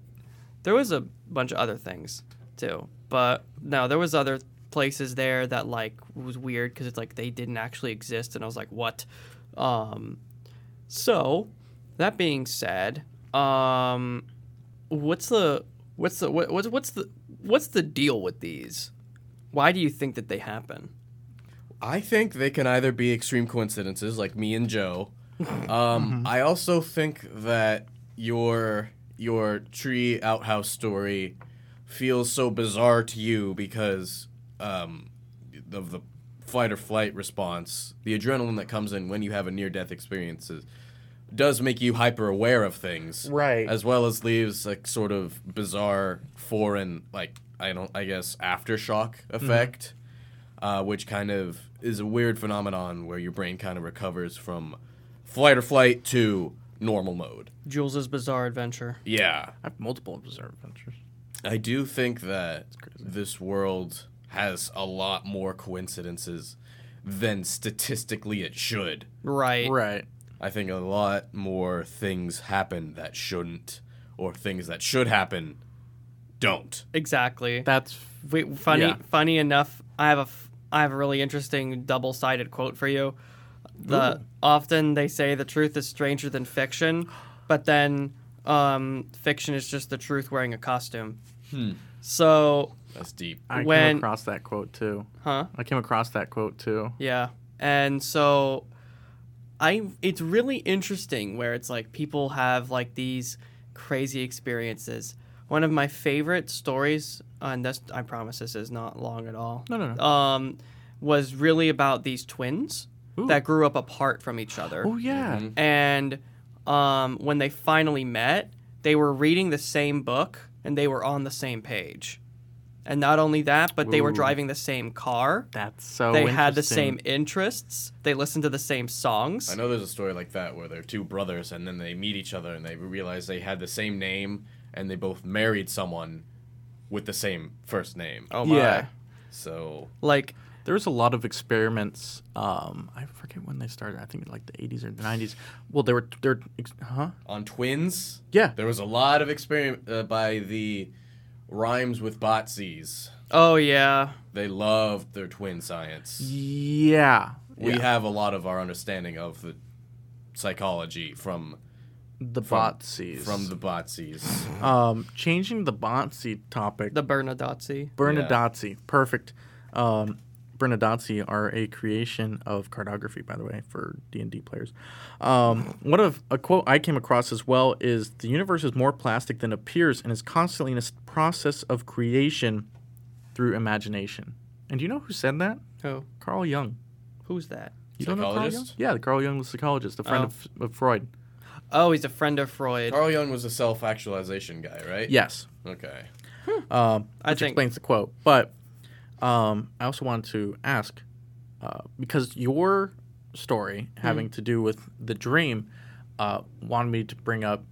S1: there was a bunch of other things too. But no there was other places there that like was weird because it's like they didn't actually exist and i was like what? Um so that being said um what's the what's the what, what's what's the what's the deal with these why do you think that they happen
S3: I think they can either be extreme coincidences, like me and Joe. Um, I also think that your your tree outhouse story feels so bizarre to you because um, of the fight or flight response, the adrenaline that comes in when you have a near death experience is, does make you hyper aware of things,
S2: Right.
S3: As well as leaves like sort of bizarre foreign like I don't I guess aftershock effect uh, which kind of is a weird phenomenon where your brain kind of recovers from flight or flight to normal mode.
S1: jules's bizarre adventure
S3: Yeah,
S2: I have multiple bizarre adventures.
S3: I do think that this world has a lot more coincidences than statistically it should.
S1: right
S2: Right.
S3: I think a lot more things happen that shouldn't, or things that should happen don't.
S1: exactly
S2: That's
S1: Wait, funny,
S2: Yeah.
S1: funny enough, I have a, f- I have a really interesting double-sided quote for you. The often they say the truth is stranger than fiction, but then um, fiction is just the truth wearing a costume. So,
S3: That's deep.
S2: I
S1: When-
S2: came across that quote too.
S1: huh?
S2: I came across that quote too.
S1: Yeah. And so I it's really interesting where it's like people have like these crazy experiences. One of my favorite stories, uh, and this I promise this is not long at all.
S2: No, no, no.
S1: Um, was really about these twins
S2: Ooh.
S1: that grew up apart from each other.
S2: Oh yeah.
S1: And um, when they finally met, they were reading the same book and they were on the same page. And not only that, but they were driving the same car
S2: That's so.
S1: they had the same interests. They listened to the same songs.
S3: I know there's a story like that where they're two brothers and then they meet each other and they realize they had the same name and they both married someone with the same first name.
S1: Oh my!
S2: Yeah.
S3: So
S1: Like
S2: There was a lot of experiments. Um, I forget when they started. I think like the 80s or the 90s. Well, they were they're ex- huh?
S3: on twins,
S2: Yeah.
S3: there was a lot of experiment uh, by the rhymes with Botsies.
S1: oh yeah,
S3: They loved their twin science.
S2: Yeah.
S3: We
S2: yeah.
S3: have a lot of our understanding of the psychology from
S2: the
S3: from-
S2: Botsies.
S3: from the Botsies.
S2: um, changing the Botsy topic.
S1: the Bernadotzi.
S2: Bernadotzi. Perfect. Um, Bernadazzi are a creation of cartography, by the way, for D and D players. Um, one of a quote I came across as well is the universe is more plastic than appears and is constantly in a process of creation through imagination. And do you know who said that?
S1: Who?
S2: Carl Jung.
S1: Who's that?
S2: You don't know Carl Jung?
S3: Psychologist?
S2: Yeah, the Carl Jung was a psychologist, a friend
S1: Oh.
S2: of, of Freud.
S1: Oh, he's a friend of Freud.
S3: Carl Jung was a self-actualization guy, right?
S2: Yes.
S3: Okay.
S2: um,
S1: I
S2: which
S1: think-
S2: explains the quote. But um, I also wanted to ask uh, because your story having to do with the dream uh, wanted me to bring up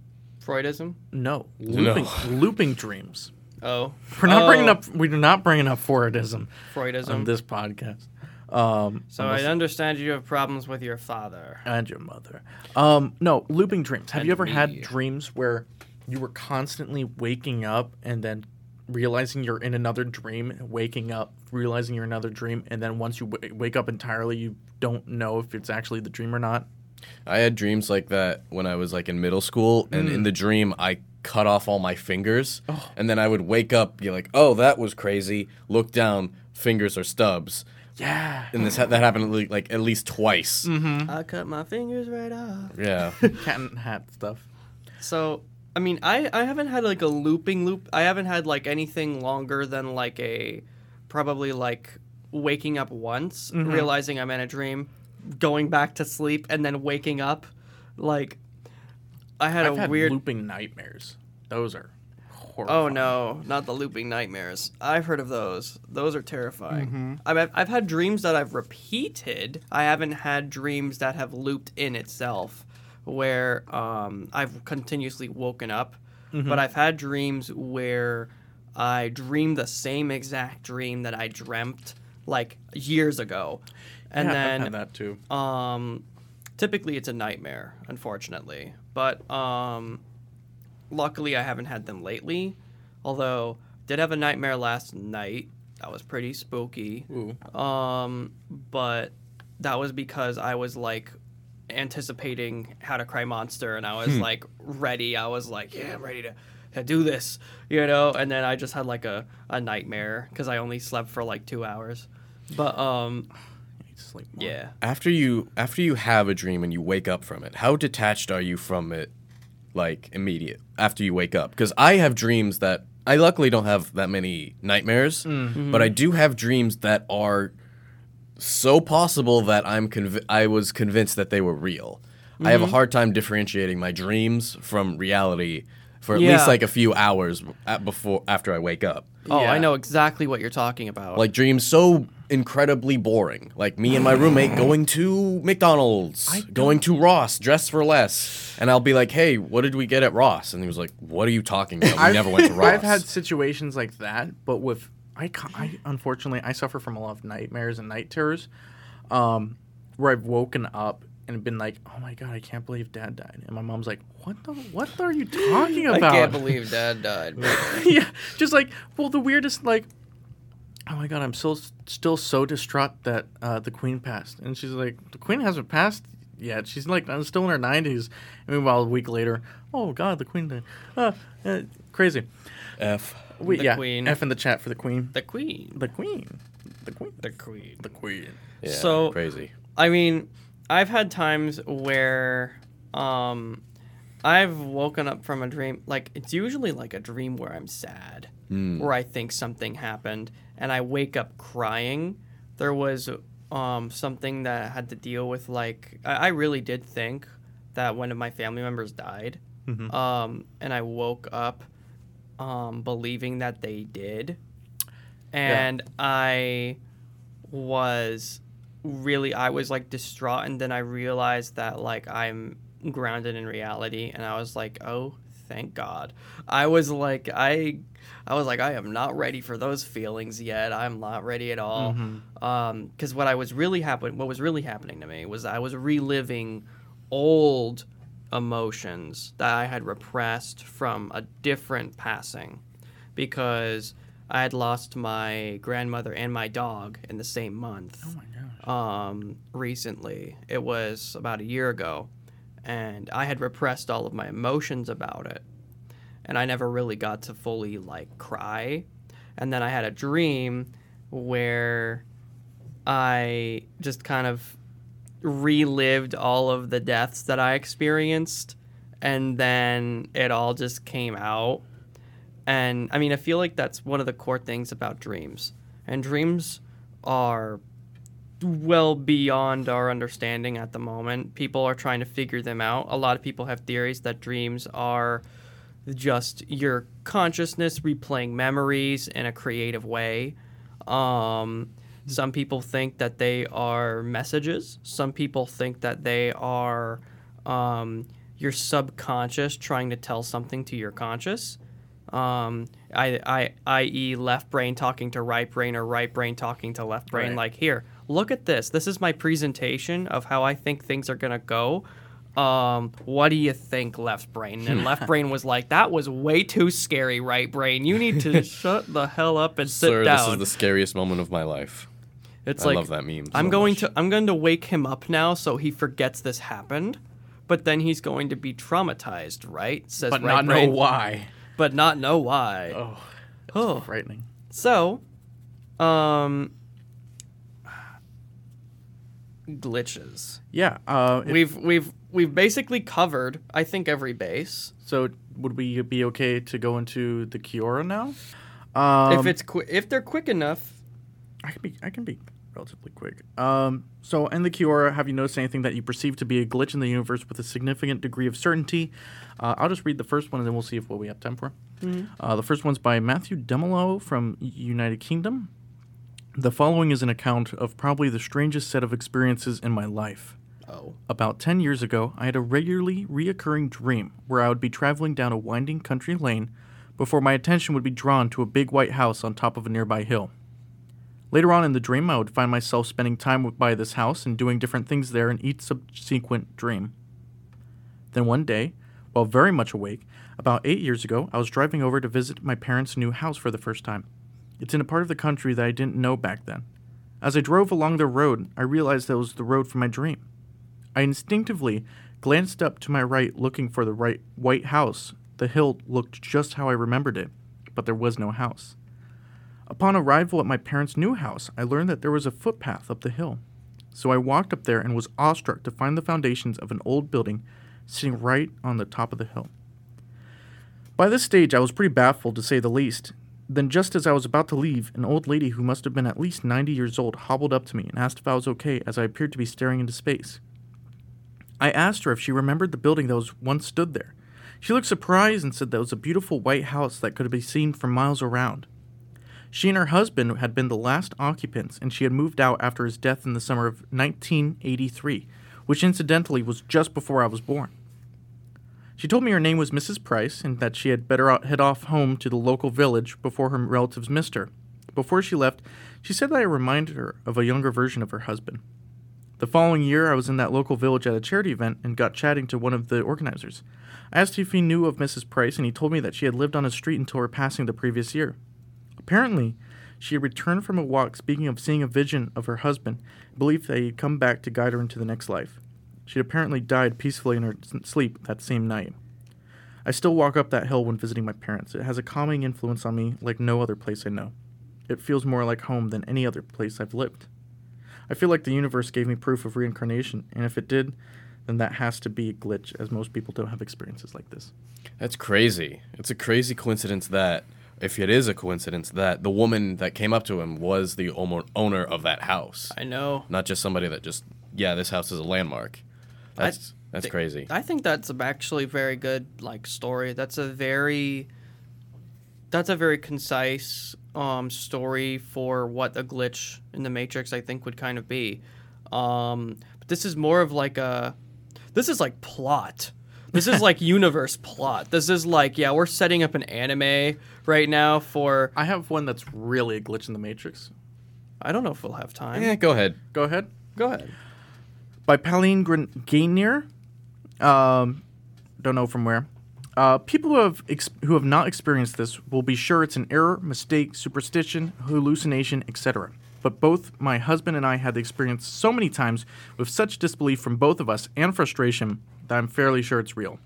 S1: Freudism.
S2: no looping, looping dreams.
S1: Oh,
S2: We're not bringing
S1: Oh,
S2: up we're not bringing up Freudism
S1: Freudism.
S2: on this podcast. Um,
S1: so I understand you have problems with your father.
S2: and your mother. Um, no, looping dreams. Have
S1: And
S2: you ever had dreams where you were constantly waking up and then realizing you're in another dream, waking up, realizing you're in another dream, and then once you w- wake up entirely, you don't know if it's actually the dream or not?
S3: I had dreams like that when I was like in middle school, and
S2: Mm.
S3: in the dream I cut off all my fingers,
S2: Oh.
S3: and then I would wake up, be like, "Oh, that was crazy." Look down, fingers are stubs,
S2: Yeah.
S3: and this ha- that happened like, like at least twice.
S2: Mm-hmm.
S1: I cut my fingers right off.
S3: Yeah,
S2: Cat and hat stuff.
S1: So, I mean, I I haven't had like a looping loop. I haven't had like anything longer than like a probably like waking up once,
S2: Mm-hmm.
S1: realizing I'm in a dream, going back to sleep, and then waking up. Like, I had
S2: I've
S1: a
S2: had
S1: weird.
S2: looping nightmares. Those are
S1: Oh no, not the looping nightmares. I've heard of those. Those are terrifying.
S2: Mm-hmm.
S1: I've, I've- I've had dreams that I've repeated. I haven't had dreams that have looped in itself, where um, I've continuously woken up.
S2: Mm-hmm.
S1: But I've had dreams where I dreamed the same exact dream that I dreamt like years ago, and
S2: Yeah,
S1: then
S2: I've had that too.
S1: um, typically it's a nightmare, unfortunately. But um, luckily I haven't had them lately. Although did have a nightmare last night. That was pretty spooky.
S2: Ooh.
S1: Um, but that was because I was like anticipating how to cry monster and I was like ready. I was like, yeah, I'm ready to, to do this, you know. And then I just had like a, a nightmare because I only slept for like two hours. But um,
S2: need sleep more.
S1: yeah.
S3: after you after you have a dream and you wake up from it, how detached are you from it? Like immediate after you wake up, because I have dreams that I luckily don't have that many nightmares, mm. mm-hmm. but I do have dreams that are so possible that I'm conv- I was convinced that they were real. I have a mm-hmm. hard time differentiating my dreams from reality for at
S1: Yeah.
S3: least like a few hours at before after I wake up.
S1: Oh, I know exactly what you're talking about.
S3: Like dreams so incredibly boring. Like me and my roommate going to McDonald's, going to Ross, dressed for less. And I'll be like, hey, what did we get at Ross? And he was like, what are you talking about? We
S2: I've-
S3: never went to Ross.
S2: I've had situations like that, but with I, ca- I unfortunately I suffer from a lot of nightmares and night terrors, um, where I've woken up and been like, oh my god, I can't believe Dad died, and my mom's like, what the what are you talking about?
S1: I
S2: about?
S1: can't believe Dad died.
S2: yeah, just like well, the weirdest like. Oh my god, I'm still still so distraught that uh, the queen passed, and she's like, the queen hasn't passed yet. She's like I'm still in her 90s. And meanwhile, a week later, oh god, the queen died. Uh, uh, crazy.
S3: F.
S2: We,
S1: The
S2: yeah,
S1: queen.
S2: F in the chat for the queen.
S1: the Queen.
S2: The queen. The queen.
S1: The Queen.
S2: The queen.
S3: Yeah,
S1: So-
S3: crazy.
S1: I mean, I've had times where um I've woken up from a dream like it's usually like a dream where I'm sad where I think something happened and I wake up crying. There was um something that had to deal with like I, I really did think that one of my family members died. Um and I woke up um believing that they did. And I was really I was like distraught and then I realized that like I'm grounded in reality and I was like, "Oh, thank God." I was like I I was like I am not ready for those feelings yet. I'm not ready at all. Um cuz what I was really happening, what was really happening to me was I was reliving old emotions that I had repressed from a different passing because I had lost my grandmother and my dog in the same month.
S2: Oh my gosh.
S1: Um, recently, it was about a year ago, and I had repressed all of my emotions about it, and I never really got to fully like cry. And then I had a dream where I just kind of relived all of the deaths that I experienced, and then it all just came out. And I mean, I feel like that's one of the core things about dreams. And dreams are well beyond our understanding at the moment. People are trying to figure them out. A lot of people have theories that dreams are just your consciousness replaying memories in a creative way. Um, some people think that they are messages. Some people think that they are um, your subconscious trying to tell something to your conscious. Um, I, I, i.e., left brain talking to right brain or right brain talking to left brain.
S2: Right.
S1: Like, here, look at this. This is my presentation of how I think things are gonna go. Um, what do you think, left brain? And left brain was like, that was way too scary, right brain. You need to shut the hell up and sit
S3: Sir,
S1: down.
S3: this is the scariest moment of my life.
S1: It's
S3: I
S1: like
S3: love that meme.
S1: I'm going
S3: much.
S1: to I'm going to wake him up now so he forgets this happened, but then he's going to be traumatized, right? Says
S2: but
S1: right
S2: not
S1: brain,
S2: know why.
S1: but not know why.
S2: Oh,
S1: Oh.
S2: frightening.
S1: So, um, glitches.
S2: Yeah. Uh, if-
S1: We've we've we've basically covered I think every base.
S2: so would we be okay to go into the Quora now? Um,
S1: if it's qui- if they're quick enough,
S2: I can be I can be relatively quick. Um, so in the Quora, have you noticed anything that you perceive to be a glitch in the universe with a significant degree of certainty? Uh, I'll just read the first one and then we'll see if what we have time for. Uh, the first one's by Matthew Demelo from United Kingdom. The following is an account of probably the strangest set of experiences in my life.
S1: oh,
S2: About 10 years ago, I had a regularly reoccurring dream where I would be traveling down a winding country lane before my attention would be drawn to a big white house on top of a nearby hill. Later on in the dream, I would find myself spending time by this house and doing different things there in each subsequent dream. Then one day, while very much awake, about eight years ago, I was driving over to visit my parents' new house for the first time. It's in a part of the country that I didn't know back then. As I drove along the road, I realized that was the road for my dream. I instinctively glanced up to my right looking for the right white house. The hill looked just how I remembered it, but there was no house. Upon arrival at my parents' new house, I learned that there was a footpath up the hill. So I walked up there and was awestruck to find the foundations of an old building sitting right on the top of the hill. By this stage, I was pretty baffled to say the least. Then, just as I was about to leave, an old lady who must have been at least 90 years old hobbled up to me and asked if I was okay as I appeared to be staring into space. I asked her if she remembered the building that was once stood there. She looked surprised and said that it was a beautiful white house that could be seen for miles around. She and her husband had been the last occupants, and she had moved out after his death in the summer of 1983, which incidentally was just before I was born. She told me her name was Mrs. Price and that she had better head off home to the local village before her relatives missed her. Before she left, she said that I reminded her of a younger version of her husband. The following year, I was in that local village at a charity event and got chatting to one of the organizers. I asked if he knew of Mrs. Price, and he told me that she had lived on his street until her passing the previous year. Apparently, she had returned from a walk speaking of seeing a vision of her husband and believed that he had come back to guide her into the next life. She had apparently died peacefully in her sleep that same night. I still walk up that hill when visiting my parents. It has a calming influence on me like no other place I know. It feels more like home than any other place I've lived. I feel like the universe gave me proof of reincarnation, and if it did, then that has to be a glitch, as most people don't have experiences like this.
S3: That's crazy. It's a crazy coincidence that, if it is a coincidence, that the woman that came up to him was the omo- owner of that house,
S1: I know.
S3: not just somebody that just, yeah, this house is a landmark. That's that's
S1: thi-
S3: crazy.
S1: I think that's a actually very good like story. That's a very that's a very concise um, story for what a glitch in the Matrix I think would kind of be. Um, but this is more of like a this is like plot. This is like universe plot. This is like yeah, we're setting up an anime right now for
S2: I have one that's really a glitch in the Matrix.
S1: I don't know if we'll have time.
S3: yeah, go ahead.
S2: Go ahead.
S1: Go ahead.
S2: By Pauline Gainier. Um, don't know from where. Uh, people who have ex- who have not experienced this will be sure it's an error, mistake, superstition, hallucination, etc. But both my husband and I had the experience so many times with such disbelief from both of us and frustration that I'm fairly sure it's real.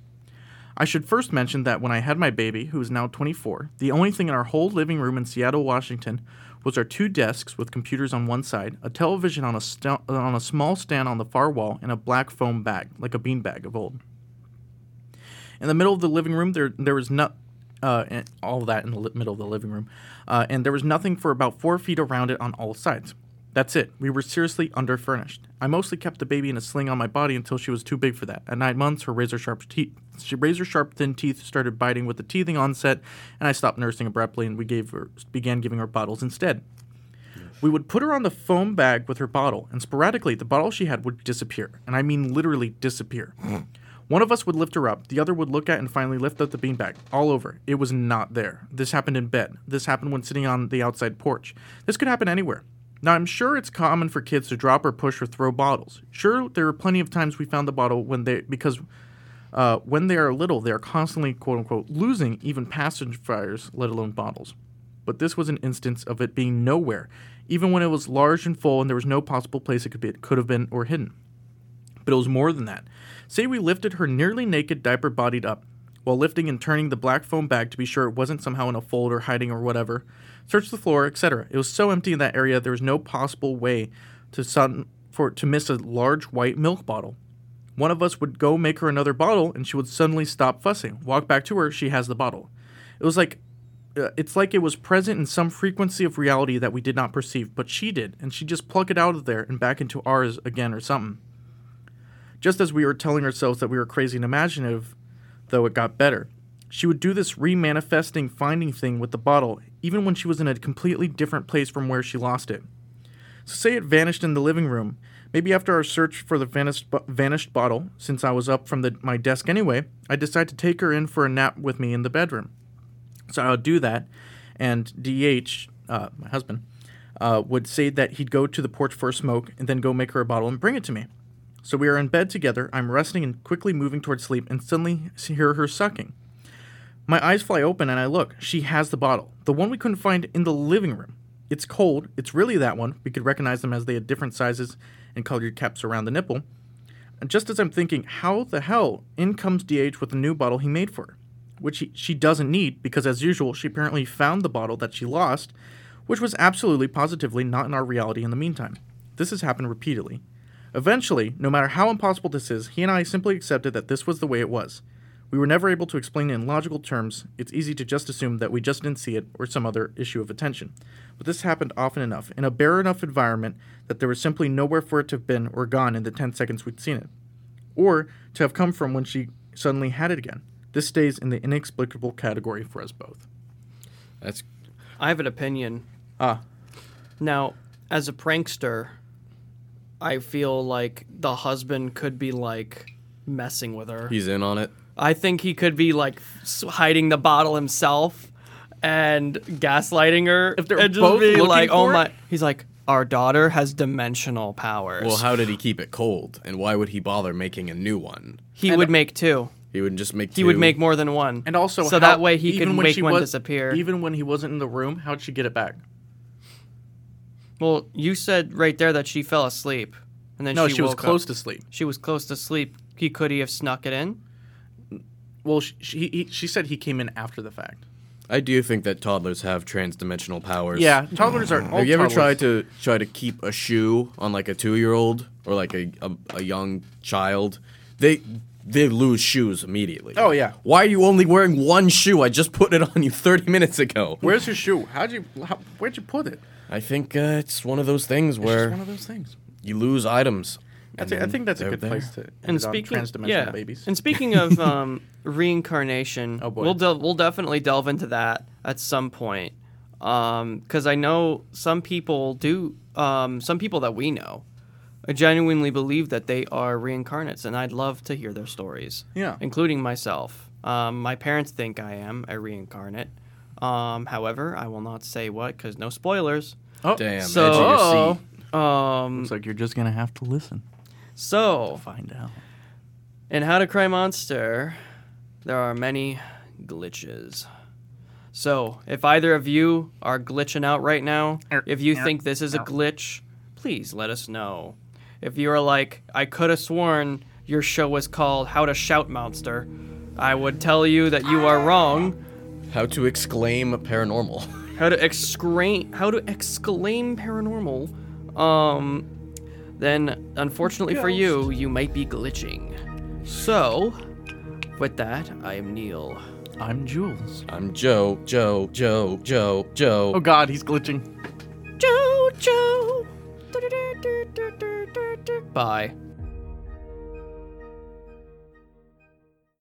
S2: I should first mention that when I had my baby, who is now 24, the only thing in our whole living room in Seattle, Washington, was our two desks with computers on one side, a television on a sta- on a small stand on the far wall, and a black foam bag, like a bean bag of old. In the middle of the living room, there there was not uh, all that in the middle of the living room, uh, and there was nothing for about four feet around it on all sides. That's it. We were seriously underfurnished. I mostly kept the baby in a sling on my body until she was too big for that. At nine months, her razor sharp teeth, razor sharp thin teeth started biting with the teething onset, and I stopped nursing abruptly, and we gave her began giving her bottles instead. We would put her on the foam bag with her bottle, and sporadically the bottle she had would disappear, and I mean literally disappear. One of us would lift her up, the other would look at and finally lift up the beanbag. All over. It was not there. This happened in bed. This happened when sitting on the outside porch. This could happen anywhere. Now, I'm sure it's common for kids to drop or push or throw bottles. Sure, there are plenty of times we found the bottle when they because uh, when they are little, they are constantly quote unquote losing even pacifiers, let alone bottles. But this was an instance of it being nowhere, even when it was large and full and there was no possible place it could be, it could have been or hidden. But it was more than that. Say we lifted her nearly naked, diaper bodied up, while lifting and turning the black foam bag to be sure it wasn't somehow in a fold or hiding or whatever. Searched the floor, etc. It was so empty in that area there was no possible way to sun for to miss a large white milk bottle. One of us would go make her another bottle, and she would suddenly stop fussing. Walk back to her, she has the bottle. It was like uh, it's like it was present in some frequency of reality that we did not perceive, but she did, and she just plucked it out of there and back into ours again or something. Just as we were telling ourselves that we were crazy and imaginative, though it got better. She would do this remanifesting finding thing with the bottle, even when she was in a completely different place from where she lost it. So, say it vanished in the living room. Maybe after our search for the vanished, vanished bottle, since I was up from the, my desk anyway, I decided to take her in for a nap with me in the bedroom. So I would do that, and DH, uh, my husband, uh, would say that he'd go to the porch for a smoke and then go make her a bottle and bring it to me. So we are in bed together. I'm resting and quickly moving towards sleep, and suddenly hear her sucking. My eyes fly open and I look. She has the bottle, the one we couldn't find in the living room. It's cold. It's really that one. We could recognize them as they had different sizes and colored caps around the nipple. And just as I'm thinking, how the hell, in comes DH with a new bottle he made for her, which he, she doesn't need because, as usual, she apparently found the bottle that she lost, which was absolutely positively not in our reality in the meantime. This has happened repeatedly. Eventually, no matter how impossible this is, he and I simply accepted that this was the way it was. We were never able to explain it in logical terms. It's easy to just assume that we just didn't see it or some other issue of attention. But this happened often enough, in a bare enough environment that there was simply nowhere for it to have been or gone in the 10 seconds we'd seen it. Or to have come from when she suddenly had it again. This stays in the inexplicable category for us both.
S3: That's
S1: I have an opinion.
S2: Ah,
S1: Now, as a prankster, I feel like the husband could be like messing with her.
S3: he's in on it.
S1: I think he could be like hiding the bottle himself and gaslighting her.
S2: If they're
S1: and just
S2: both
S1: be
S2: looking
S1: like, "Oh
S2: for it?
S1: my!" He's like, "Our daughter has dimensional powers."
S3: Well, how did he keep it cold? And why would he bother making a new one?
S1: he
S2: and-
S1: would make two.
S3: He would just make Two.
S1: He would make more than one.
S2: and also
S1: so
S2: how-
S1: that way he
S2: even
S1: can make one
S2: was-
S1: disappear.
S2: Even when he wasn't in the room, how'd she get it back?
S1: Well, you said right there that she fell asleep, and then
S2: No,
S1: she,
S2: she, was
S1: woke
S2: close
S1: Up.
S2: to sleep.
S1: She was close to sleep. He could he have snuck it in?
S2: Well, she, she, he, she said he came in after the fact.
S3: I do think that toddlers have trans-dimensional powers.
S2: Yeah, toddlers are. all
S3: Have you ever
S2: toddlers-
S3: tried to try to keep a shoe on like a two-year-old or like a, a, a young child? They they lose shoes immediately.
S2: Oh, yeah.
S3: Why are you only wearing one shoe? I just put it on you 30 minutes ago.
S2: Where's your shoe? How'd you? How, where'd you put it?
S3: I think uh, it's one of those things
S2: It's
S3: where
S2: just one of those things.
S3: you lose items.
S2: I,
S3: and
S2: thi- I
S3: then
S2: think that's a
S3: they're
S2: good
S3: there.
S2: place to
S1: And
S2: end on
S1: speaking,
S2: transdimensional
S1: yeah,
S2: babies.
S1: and speaking of um, reincarnation,
S2: Oh, boy.
S1: we'll del- we'll definitely delve into that at some point, because I know some people do. Um, some people that we know, uh, genuinely believe that they are reincarnates, and I'd love to hear their stories.
S2: Yeah.
S1: including myself. Um, my parents think I am a reincarnate. Um, however, I will not say what because no spoilers.
S2: oh,
S3: Damn,
S1: So-
S3: edge of your seat.
S1: Um,
S2: looks like you're just gonna have to listen
S1: so
S2: to find out.
S1: In How to Cry Monster, there are many glitches. So, if either of you are glitching out right now,
S2: Er,
S1: if you
S2: er,
S1: think this is a glitch, please let us know. If you're like, I could have sworn your show was called How to Shout Monster, I would tell you that you are wrong.
S3: How to exclaim paranormal.
S1: how to exclaim how to exclaim paranormal, um, then unfortunately for you, you might be glitching. So, with that, I am Neil.
S2: I'm Jules.
S3: I'm Joe, Joe, Joe, Joe, Joe.
S2: Oh God, he's glitching.
S1: Joe, Joe. Bye.